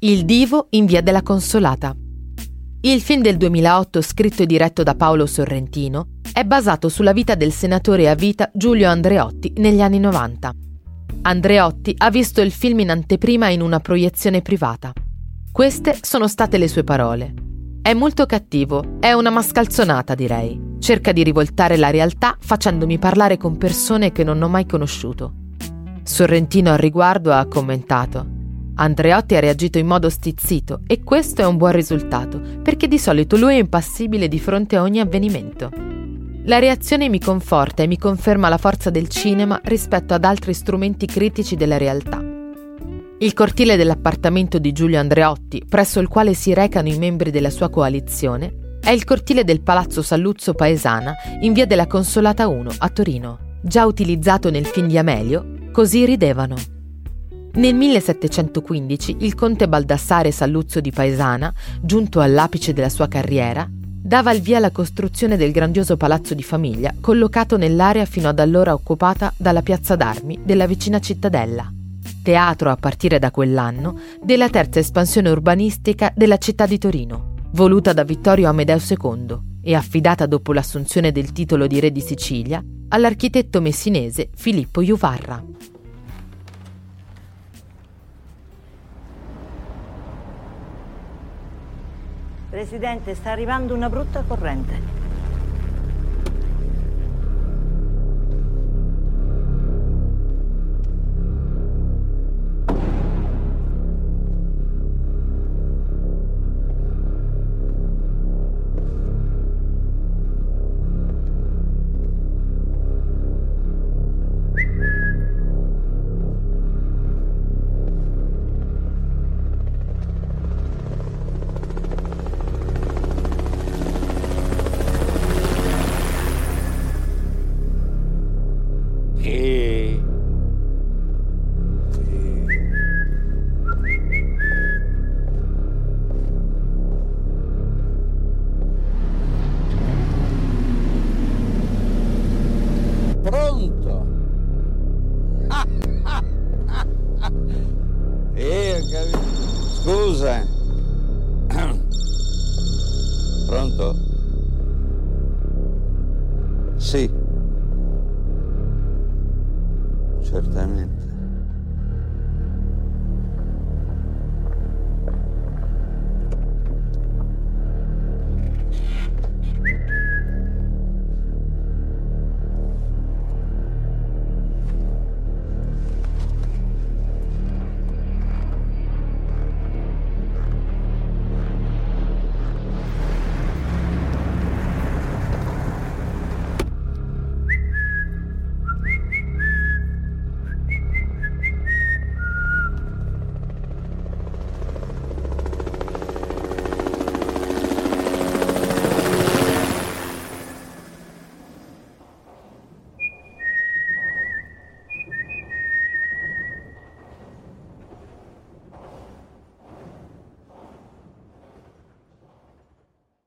Il divo in via della Consolata. Il film del 2008, scritto e diretto da Paolo Sorrentino, è basato sulla vita del senatore a vita Giulio Andreotti negli anni 90. Andreotti ha visto il film in anteprima in una proiezione privata. Queste sono state le sue parole. È molto cattivo, è una mascalzonata direi. Cerca di rivoltare la realtà facendomi parlare con persone che non ho mai conosciuto. Sorrentino al riguardo ha commentato Andreotti ha reagito in modo stizzito e questo è un buon risultato, perché di solito lui è impassibile di fronte a ogni avvenimento. La reazione mi conforta e mi conferma la forza del cinema rispetto ad altri strumenti critici della realtà. Il cortile dell'appartamento di Giulio Andreotti, presso il quale si recano i membri della sua coalizione, è il cortile del Palazzo Salluzzo Paesana in via della Consolata 1 a Torino, già utilizzato nel film di Amelio, Così ridevano. Nel 1715 il conte Baldassare Salluzzo di Paesana, giunto all'apice della sua carriera, dava il via alla costruzione del grandioso palazzo di famiglia collocato nell'area fino ad allora occupata dalla piazza d'armi della vicina cittadella, teatro a partire da quell'anno della terza espansione urbanistica della città di Torino, voluta da Vittorio Amedeo II e affidata dopo l'assunzione del titolo di re di Sicilia all'architetto messinese Filippo Juvarra. Presidente, sta arrivando una brutta corrente. Scusa. Pronto? Sì. Certamente.